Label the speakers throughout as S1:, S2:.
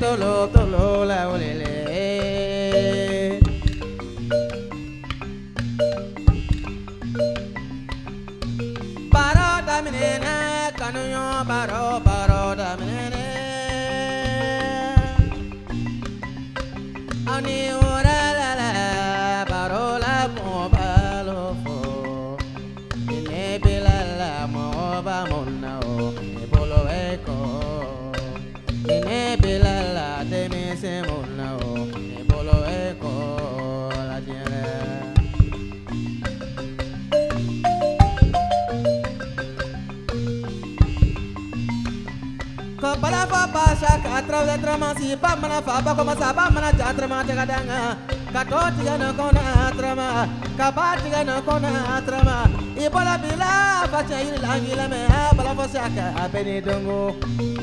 S1: tolo tolo la wele trau de trama si pa mana fa ba koma sa ba mana ja trama te kadanga ka to ya kona trama. Ka ba ya kona trama. I bila fa cha yir me bala fo sa ka ni dongo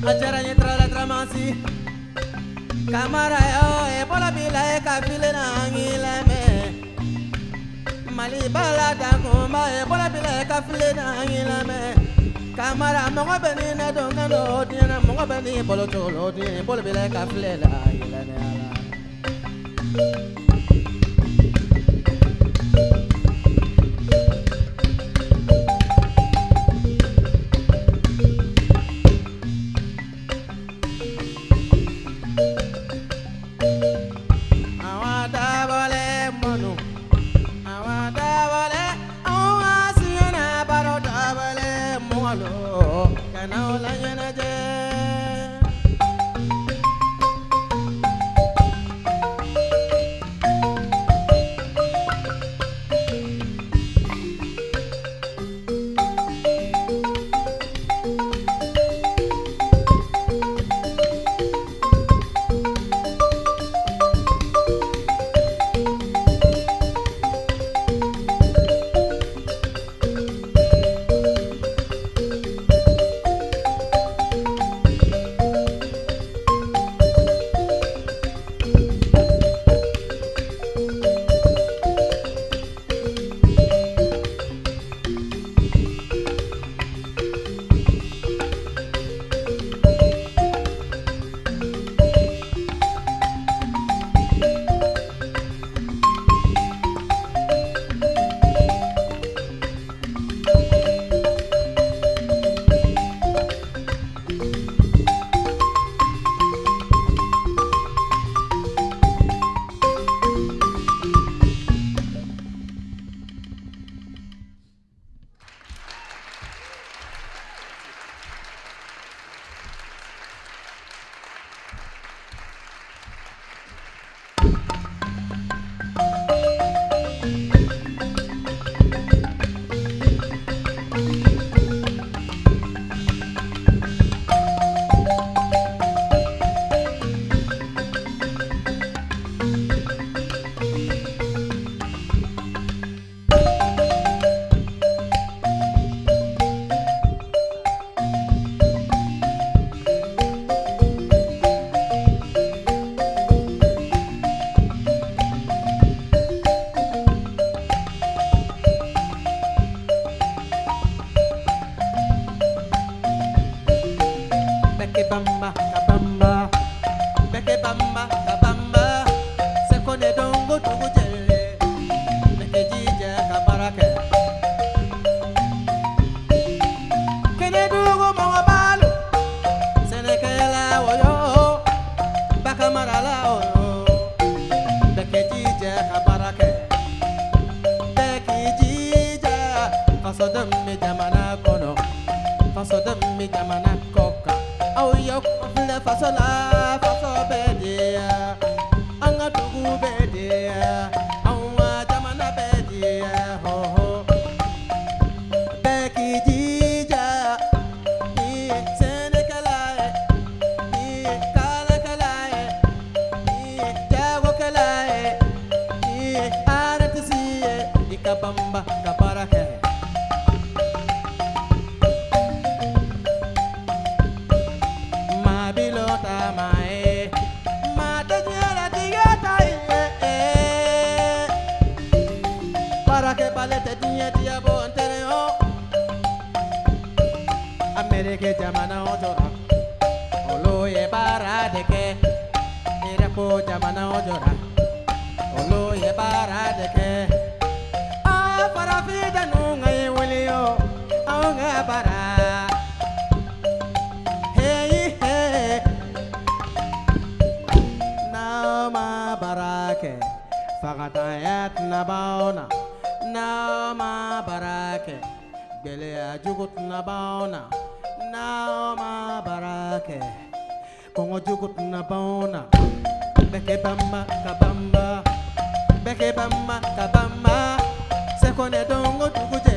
S1: be ni tra la tra ma si. Kamara yo eh, e bala bila eh, e ka file na ngi la me. Mali bala da kumba e eh, bala bila e ka file na ngi la me. Kamara mɔgɔ bɛ ni ne dɔn ka n'o diɲɛ mɔgɔ bɛ ni bolo cogo o diɲɛ bolo bila e ka file la yɛlɛ ne ala Me jamana kono, faso den mi jamana koka. kan aw ye kunfilɛ faso la faso bɛ. gwɛlɛya jugu tɛna ban na n'an ma baara kɛ kɔngɔ jugu tɛna ban na bɛɛ kɛ banba ka banba bɛɛ kɛ banba ka banba sɛkɔnɛ dɔnko dugu jɛ.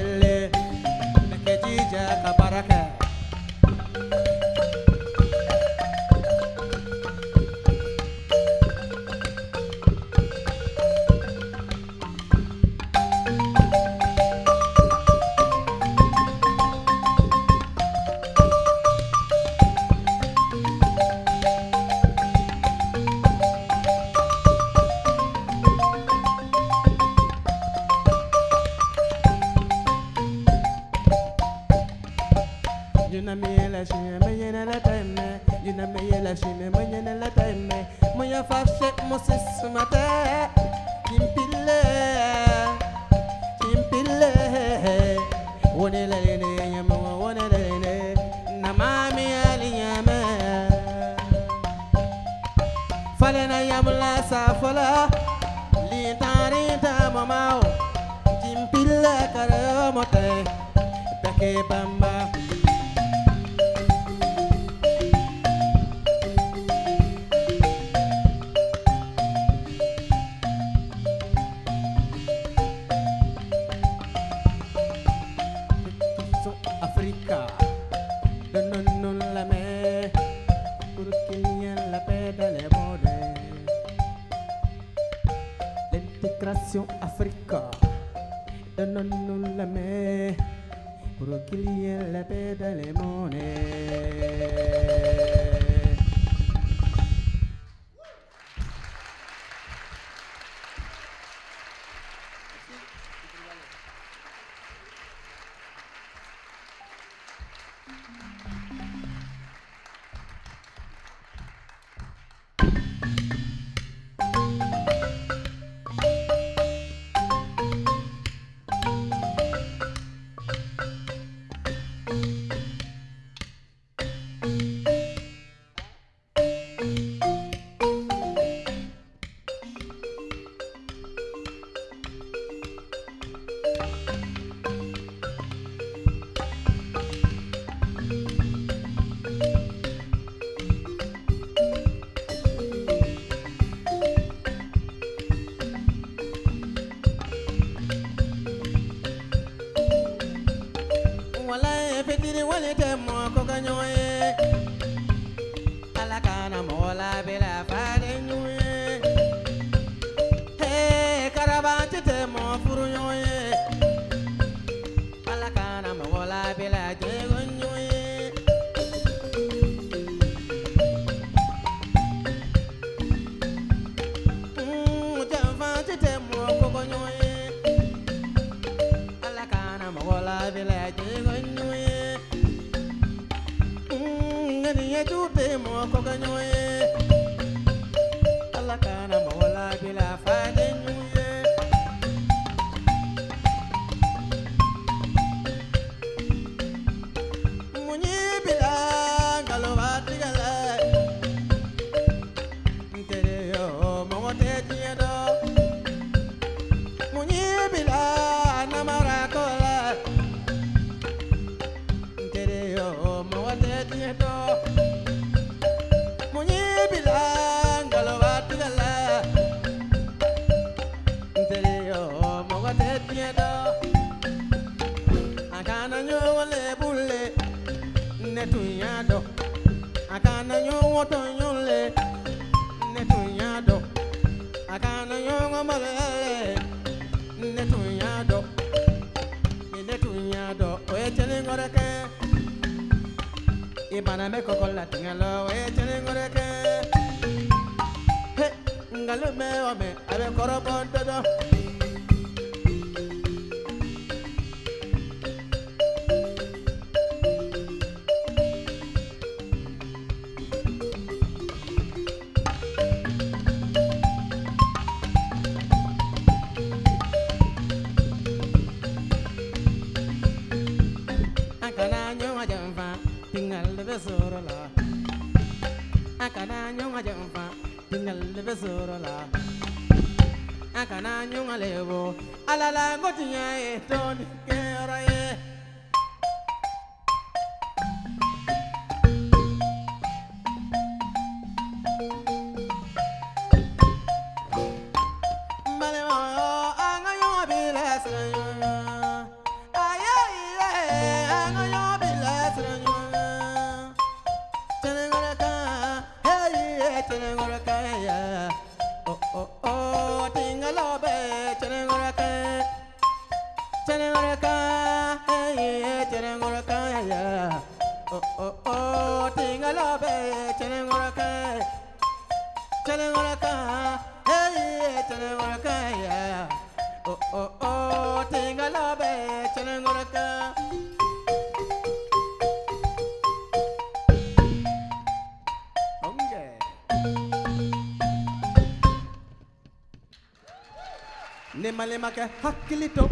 S1: make hakkilito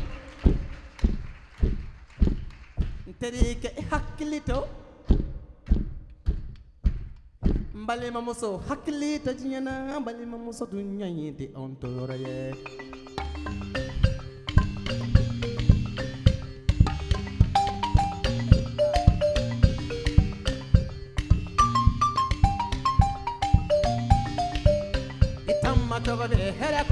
S1: terike hakkilito mbalima muso hakkilita jinyana mbalima muso dunyayidi ontoroye itamma togobe hera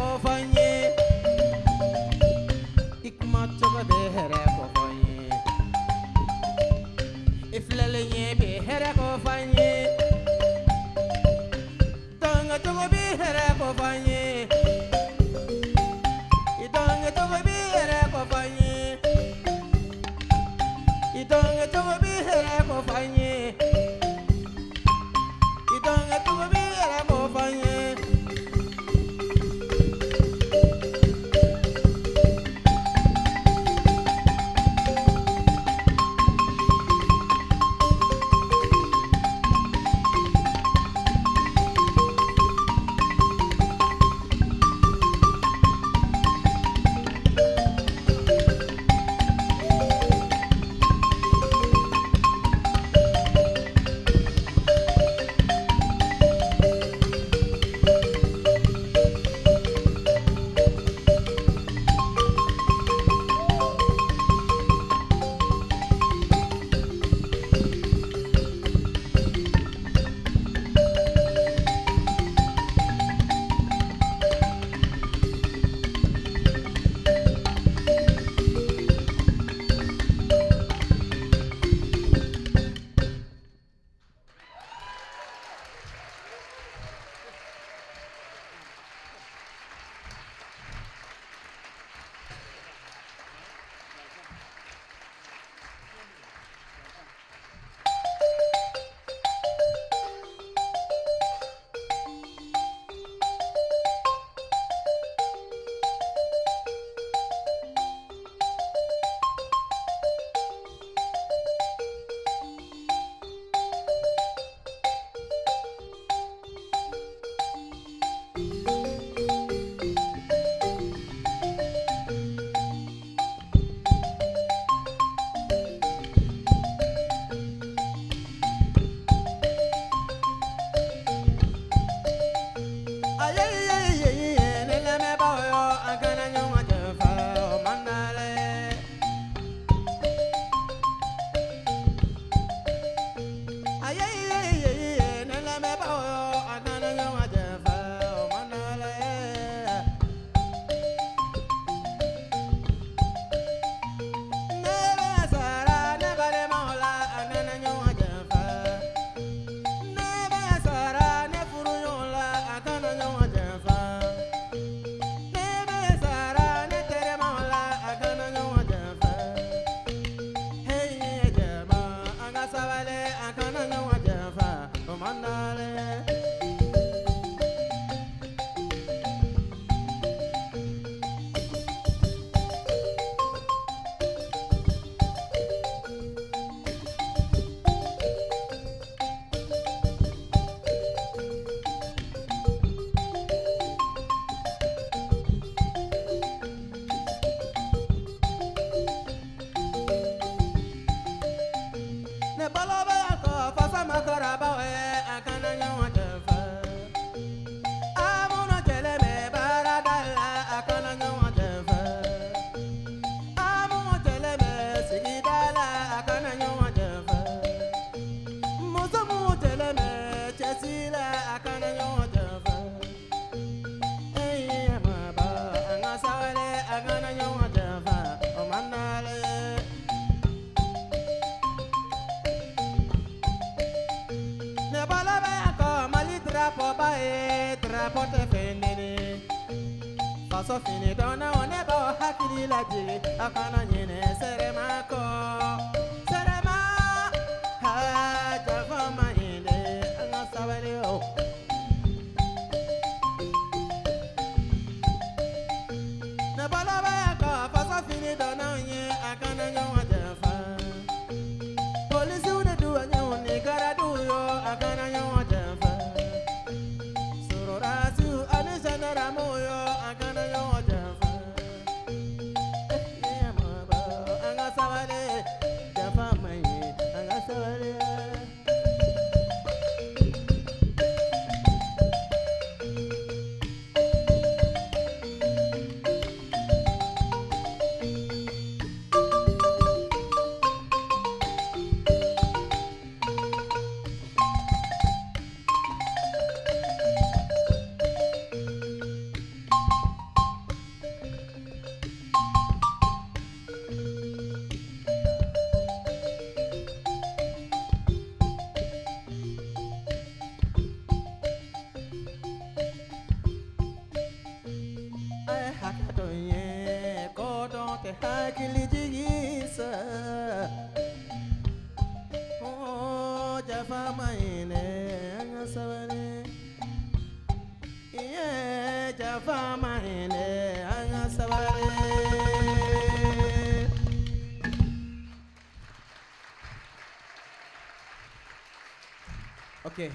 S1: Ok.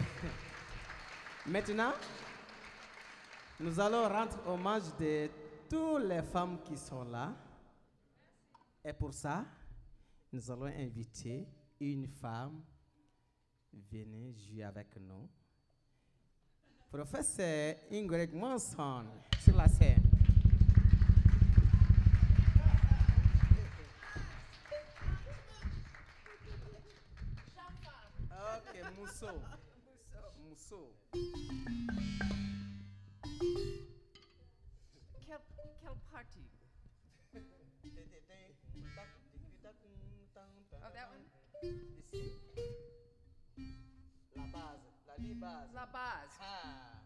S1: Maintenant, nous allons rendre hommage de toutes les femmes qui sont là. Et pour ça, nous allons inviter une femme. Venez jouer avec nous. Professeur Ingrid Monson sur la scène. Ok, Mousseau.
S2: oh that one
S1: la base la base.
S2: La base.
S1: Ah.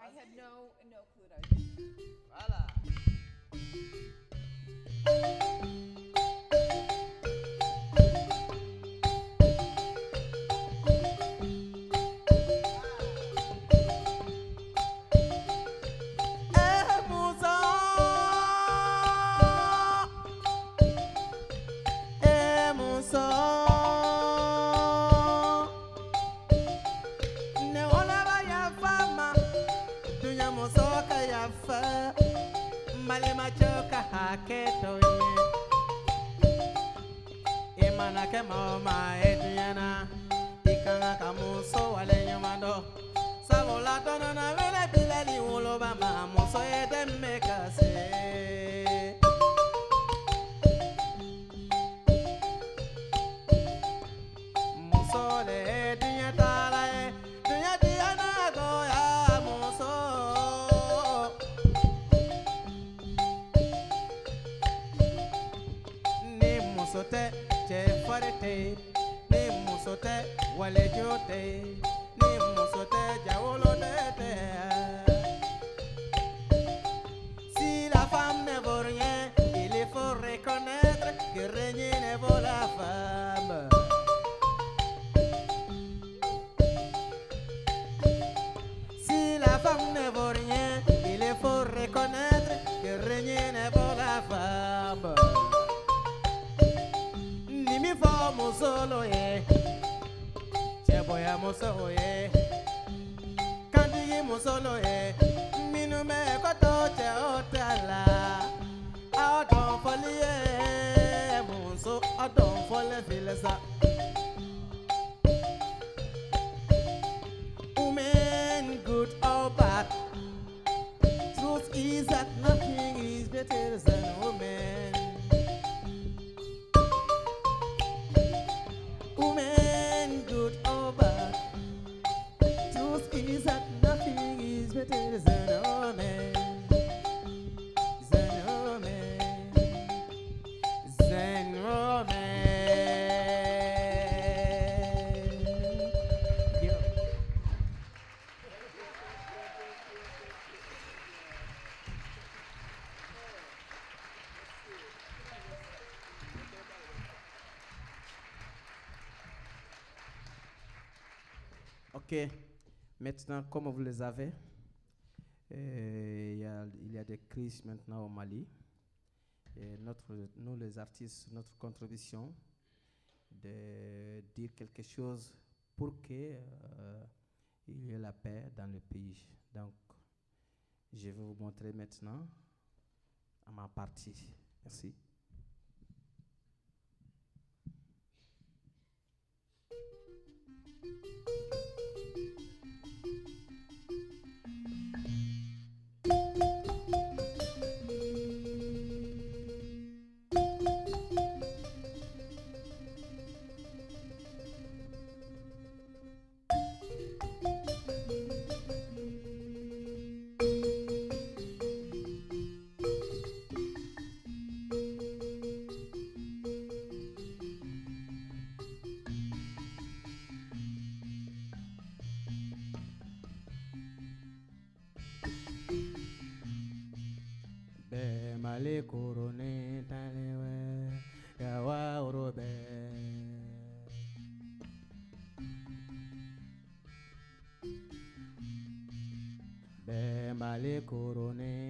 S2: I had no no clue that
S1: I was voilà. to don't te Maintenant, comme vous le savez, euh, il y, a, des crises maintenant au Mali. Et notre, nous, les artistes, notre contribution, de dire quelque chose pour que euh, il y ait la paix dans le pays. Donc, je vais vous montrer maintenant à ma partie. Merci. Korone talewe yawa orobe. Be male korone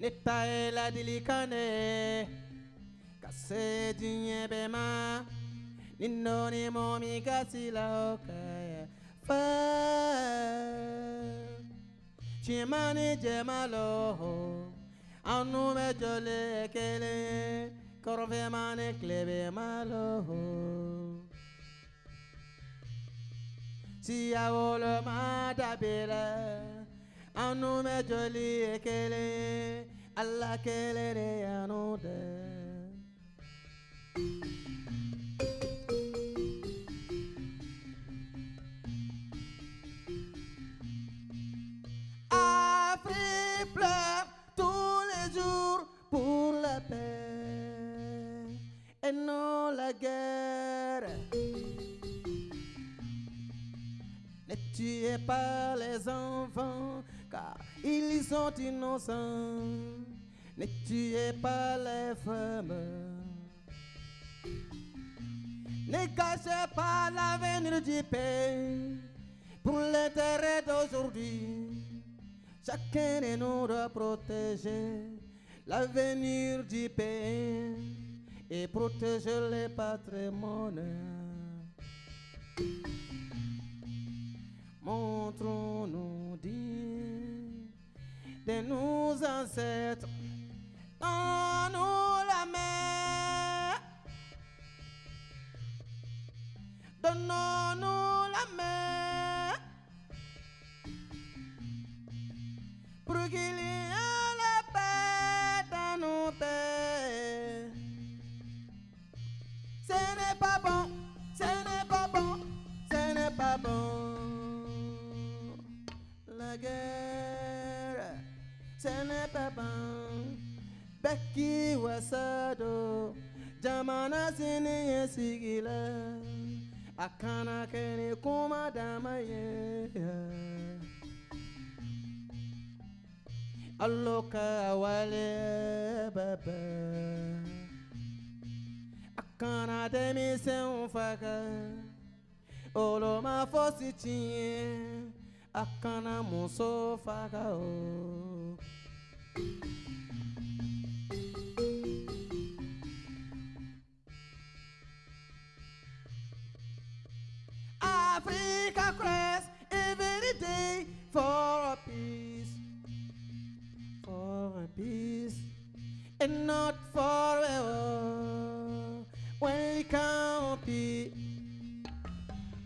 S1: Nita e la dilikane, kase dinye bema, nino ni momi kasi la okaya fa. Chimani jemalo, anu me jole kele, korve mane klebe malo. Si avolo madabela, anu me joli ekele, alla kele re anude. Afrique pleure tous les jours pour la paix et non la guerre. Ne tuez pas les enfants, car ils sont innocents. Ne tuez pas les femmes. Ne cachez pas l'avenir du pays pour l'intérêt d'aujourd'hui. Chacun de nous doit protéger l'avenir du pays et protéger les patrimoines. Montrons-nous de nos ancêtres. Donne-nous la main. Donnons-nous la main. Pour qu'il y ait la paix dans nos pays. Ce n'est pas bon, ce n'est pas bon, ce n'est pas bon. La guerre, pas bon. Wasado, jamana sini yesigila. Akana kene kuma damaye. Aloka wale baba. Akana demi se unfaka. Olo ma fosi chinye. Akana muso faka o. Africa cries every day for a peace, for a peace, and not forever. When we can't be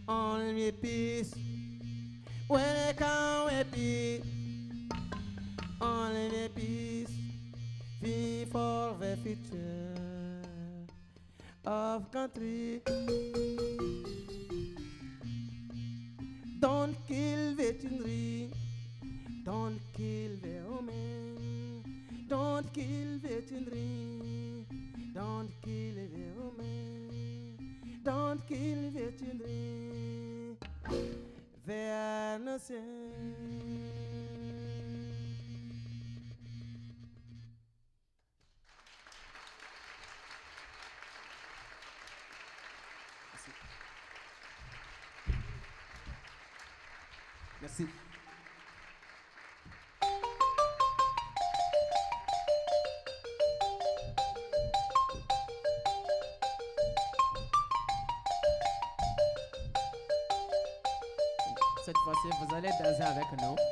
S1: only peace, when it can't be only peace, be for the future of country. qu'il vétinerie, dans qu'il verhomme, dans qu'il vétinerie, dans qu'il
S3: verhomme,
S1: dans qu'il vétinerie, vers nos avec nous.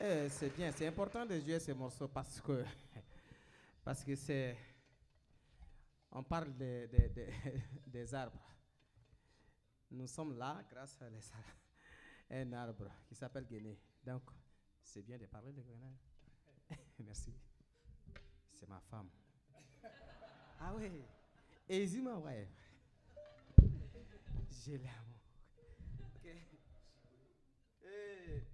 S1: Eh, c'est bien, c'est important de jouer ces morceaux parce que parce que c'est on parle de- de- de- des arbres. Nous sommes là grâce à les un arbre qui s'appelle Guinée. Donc, c'est bien de parler de Guinée. Merci. C'est ma femme. Ah oui. Et ma wife. L'amour. Eh.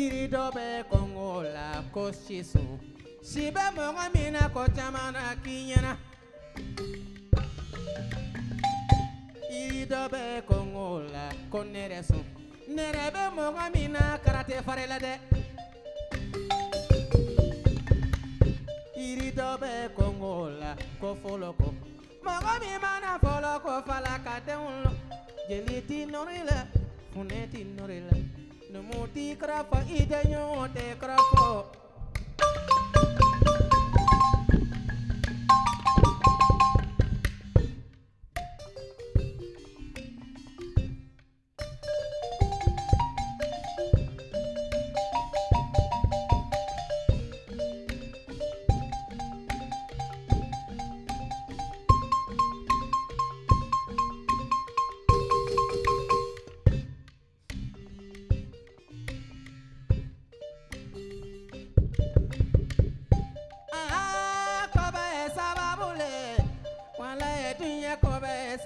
S1: iri dɔ bɛ kɔngɔ la ko si bɛ mɔgɔ min na ko caman na k'i ɲɛna iri dɔ ko nɛrɛ sun nɛrɛ bɛ mɔgɔ min na karate fari la dɛ iri dɔ bɛ la ko mɔgɔ min fala ka denw jeli ti nɔri la funɛ ti nɔri la numu ti karafa i tɛ ɲɔgɔn tɛ karafɔ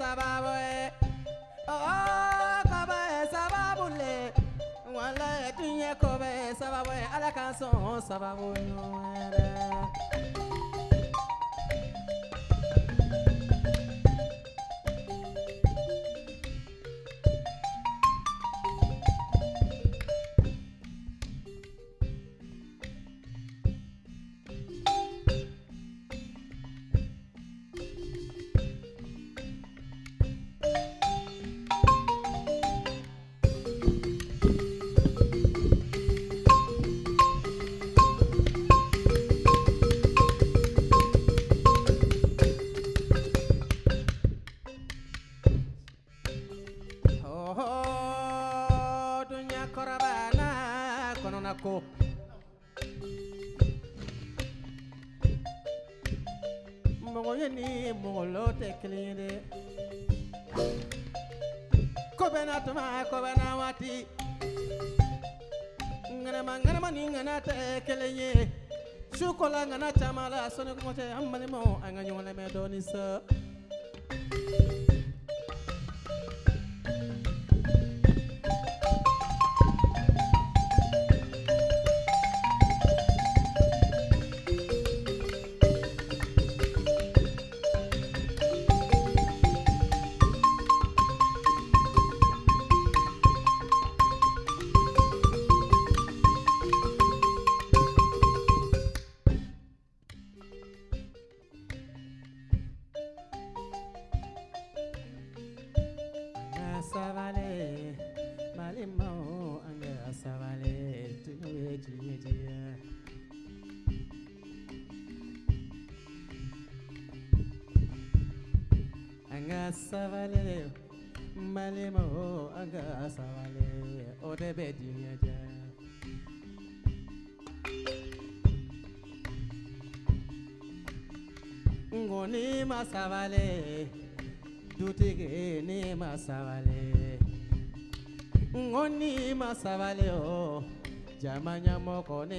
S1: sababu ye Oh, kɔbɛ sababu le wala ye kɔbɛ sababu ye ala ka sababu ɲuman dɛ. Ni lɔ tɛ kelen ye dɛ. Ko bɛ na tuma ko bɛ na waati. Ŋanama ŋanama ni ŋana tɛ kelen ye. Su kola ŋana caman la sɔnni kuma tɛ an. Masavale, sabale dutigi ni masavale, masavale o. Jama ɲamɔgɔ ni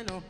S1: lleno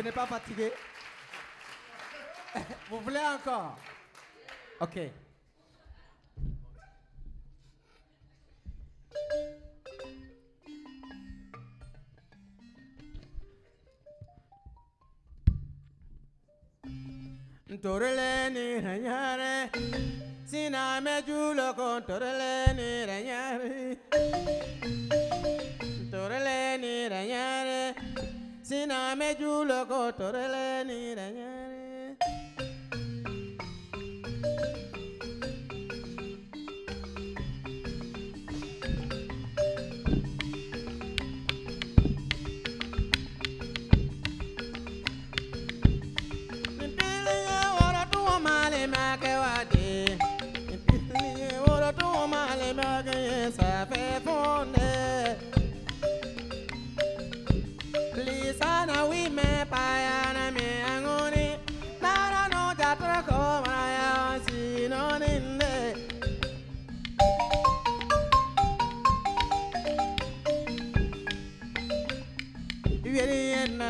S1: Vous n'êtes pas fatigué? Vous voulez encore? Ok. Ntoreleni ranyare, sina mejulo kon toreleni ranyare. jule ko torele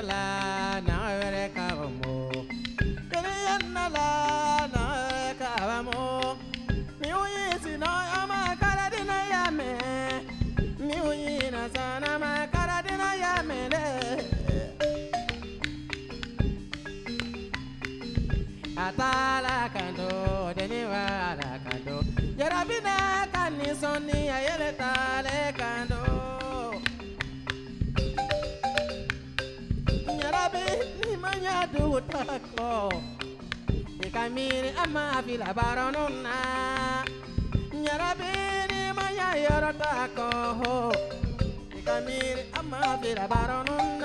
S1: alive. kamiri amma fila baronun na yarabiri maya yarata ko kamiri amma fila baronun